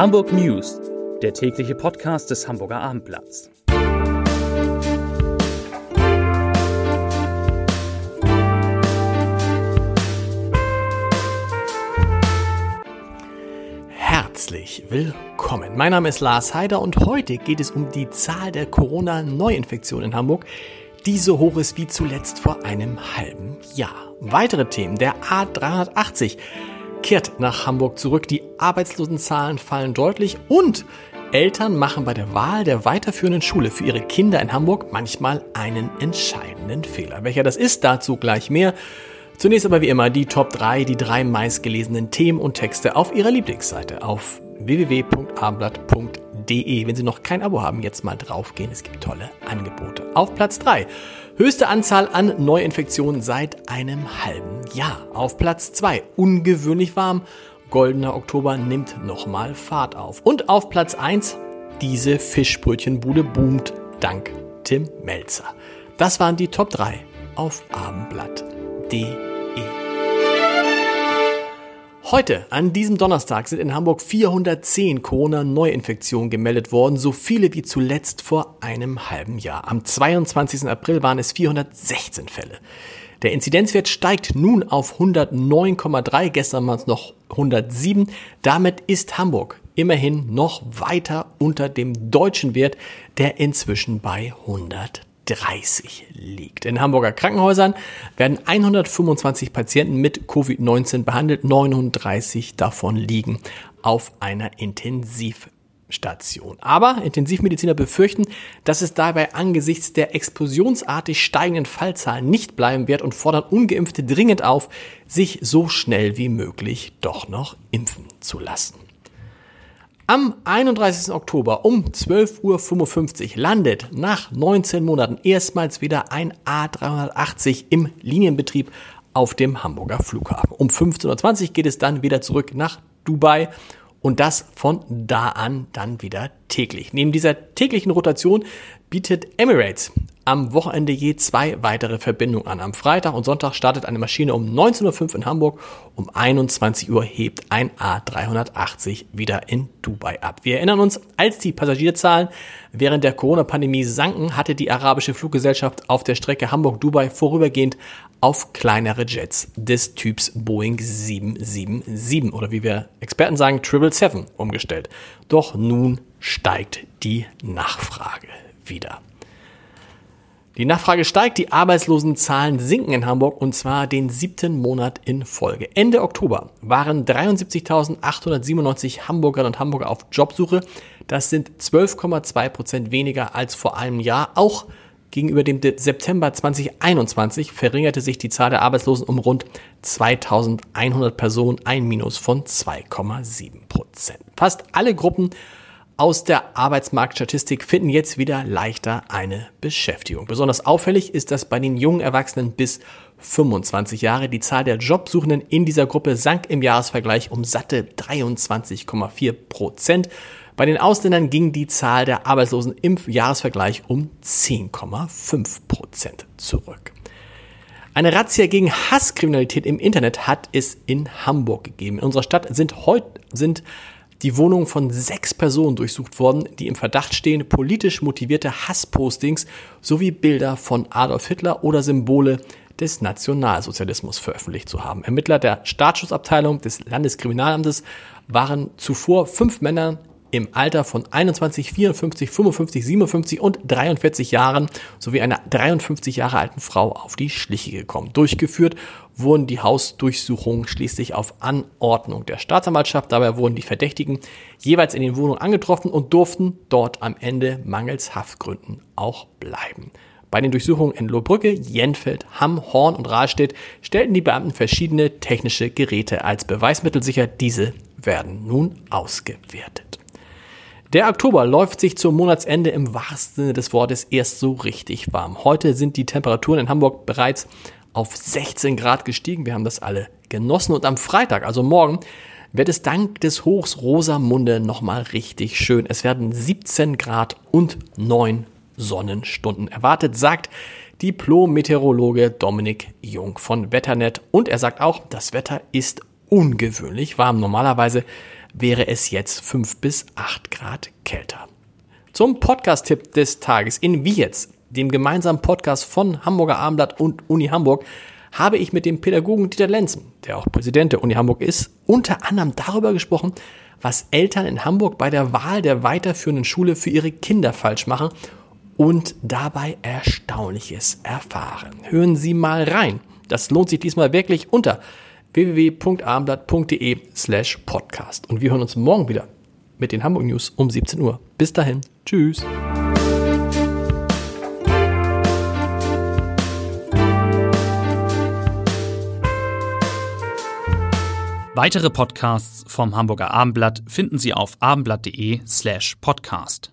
Hamburg News, der tägliche Podcast des Hamburger Abendblatts. Herzlich willkommen. Mein Name ist Lars Heider und heute geht es um die Zahl der Corona-Neuinfektionen in Hamburg, die so hoch ist wie zuletzt vor einem halben Jahr. Weitere Themen. Der A380 kehrt nach Hamburg zurück. Die Arbeitslosenzahlen fallen deutlich und Eltern machen bei der Wahl der weiterführenden Schule für ihre Kinder in Hamburg manchmal einen entscheidenden Fehler. Welcher das ist, dazu gleich mehr. Zunächst aber wie immer die Top 3, die drei meistgelesenen Themen und Texte auf Ihrer Lieblingsseite auf www.abendblatt.de. Wenn Sie noch kein Abo haben, jetzt mal draufgehen. Es gibt tolle Angebote. Auf Platz 3. Höchste Anzahl an Neuinfektionen seit einem halben Jahr. Auf Platz 2. Ungewöhnlich warm. Goldener Oktober nimmt nochmal Fahrt auf. Und auf Platz 1. Diese Fischbrötchenbude boomt dank Tim Melzer. Das waren die Top 3 auf abendblatt.de. Heute, an diesem Donnerstag, sind in Hamburg 410 Corona-Neuinfektionen gemeldet worden, so viele wie zuletzt vor einem halben Jahr. Am 22. April waren es 416 Fälle. Der Inzidenzwert steigt nun auf 109,3, gestern waren es noch 107. Damit ist Hamburg immerhin noch weiter unter dem deutschen Wert, der inzwischen bei 100 30 liegt. In Hamburger Krankenhäusern werden 125 Patienten mit Covid-19 behandelt, 39 davon liegen auf einer Intensivstation. Aber Intensivmediziner befürchten, dass es dabei angesichts der explosionsartig steigenden Fallzahlen nicht bleiben wird und fordern ungeimpfte dringend auf, sich so schnell wie möglich doch noch impfen zu lassen. Am 31. Oktober um 12.55 Uhr landet nach 19 Monaten erstmals wieder ein A380 im Linienbetrieb auf dem Hamburger Flughafen. Um 15.20 Uhr geht es dann wieder zurück nach Dubai und das von da an dann wieder täglich. Neben dieser täglichen Rotation bietet Emirates am Wochenende je zwei weitere Verbindungen an. Am Freitag und Sonntag startet eine Maschine um 19.05 Uhr in Hamburg, um 21 Uhr hebt ein A380 wieder in Dubai ab. Wir erinnern uns, als die Passagierzahlen während der Corona-Pandemie sanken, hatte die arabische Fluggesellschaft auf der Strecke Hamburg-Dubai vorübergehend auf kleinere Jets des Typs Boeing 777 oder wie wir Experten sagen, 777 umgestellt. Doch nun steigt die Nachfrage wieder. Die Nachfrage steigt, die Arbeitslosenzahlen sinken in Hamburg und zwar den siebten Monat in Folge. Ende Oktober waren 73.897 Hamburgerinnen und Hamburger auf Jobsuche. Das sind 12,2 Prozent weniger als vor einem Jahr. Auch gegenüber dem September 2021 verringerte sich die Zahl der Arbeitslosen um rund 2100 Personen, ein Minus von 2,7 Prozent. Fast alle Gruppen aus der Arbeitsmarktstatistik finden jetzt wieder leichter eine Beschäftigung. Besonders auffällig ist das bei den jungen Erwachsenen bis 25 Jahre. Die Zahl der Jobsuchenden in dieser Gruppe sank im Jahresvergleich um satte 23,4 Prozent. Bei den Ausländern ging die Zahl der Arbeitslosen im Jahresvergleich um 10,5 Prozent zurück. Eine Razzia gegen Hasskriminalität im Internet hat es in Hamburg gegeben. In unserer Stadt sind heute sind die Wohnung von sechs Personen durchsucht worden, die im Verdacht stehen, politisch motivierte Hasspostings sowie Bilder von Adolf Hitler oder Symbole des Nationalsozialismus veröffentlicht zu haben. Ermittler der Staatsschutzabteilung des Landeskriminalamtes waren zuvor fünf Männer im Alter von 21, 54, 55, 57 und 43 Jahren sowie einer 53 Jahre alten Frau auf die Schliche gekommen. Durchgeführt wurden die Hausdurchsuchungen schließlich auf Anordnung der Staatsanwaltschaft. Dabei wurden die Verdächtigen jeweils in den Wohnungen angetroffen und durften dort am Ende mangels Haftgründen auch bleiben. Bei den Durchsuchungen in Lohbrücke, Jenfeld, Hamm, Horn und Rahlstedt stellten die Beamten verschiedene technische Geräte als Beweismittel sicher. Diese werden nun ausgewertet. Der Oktober läuft sich zum Monatsende im wahrsten Sinne des Wortes erst so richtig warm. Heute sind die Temperaturen in Hamburg bereits auf 16 Grad gestiegen. Wir haben das alle genossen und am Freitag, also morgen, wird es dank des Hochs Rosamunde nochmal richtig schön. Es werden 17 Grad und 9 Sonnenstunden erwartet, sagt Diplom-Meteorologe Dominik Jung von Wetternet. Und er sagt auch, das Wetter ist ungewöhnlich warm. Normalerweise wäre es jetzt 5 bis 8 Grad kälter. Zum Podcast-Tipp des Tages in Wie jetzt, dem gemeinsamen Podcast von Hamburger Abendblatt und Uni Hamburg, habe ich mit dem Pädagogen Dieter Lenzen, der auch Präsident der Uni Hamburg ist, unter anderem darüber gesprochen, was Eltern in Hamburg bei der Wahl der weiterführenden Schule für ihre Kinder falsch machen und dabei Erstaunliches erfahren. Hören Sie mal rein. Das lohnt sich diesmal wirklich unter www.abendblatt.de slash podcast. Und wir hören uns morgen wieder mit den Hamburg News um 17 Uhr. Bis dahin. Tschüss. Weitere Podcasts vom Hamburger Abendblatt finden Sie auf abendblatt.de slash podcast.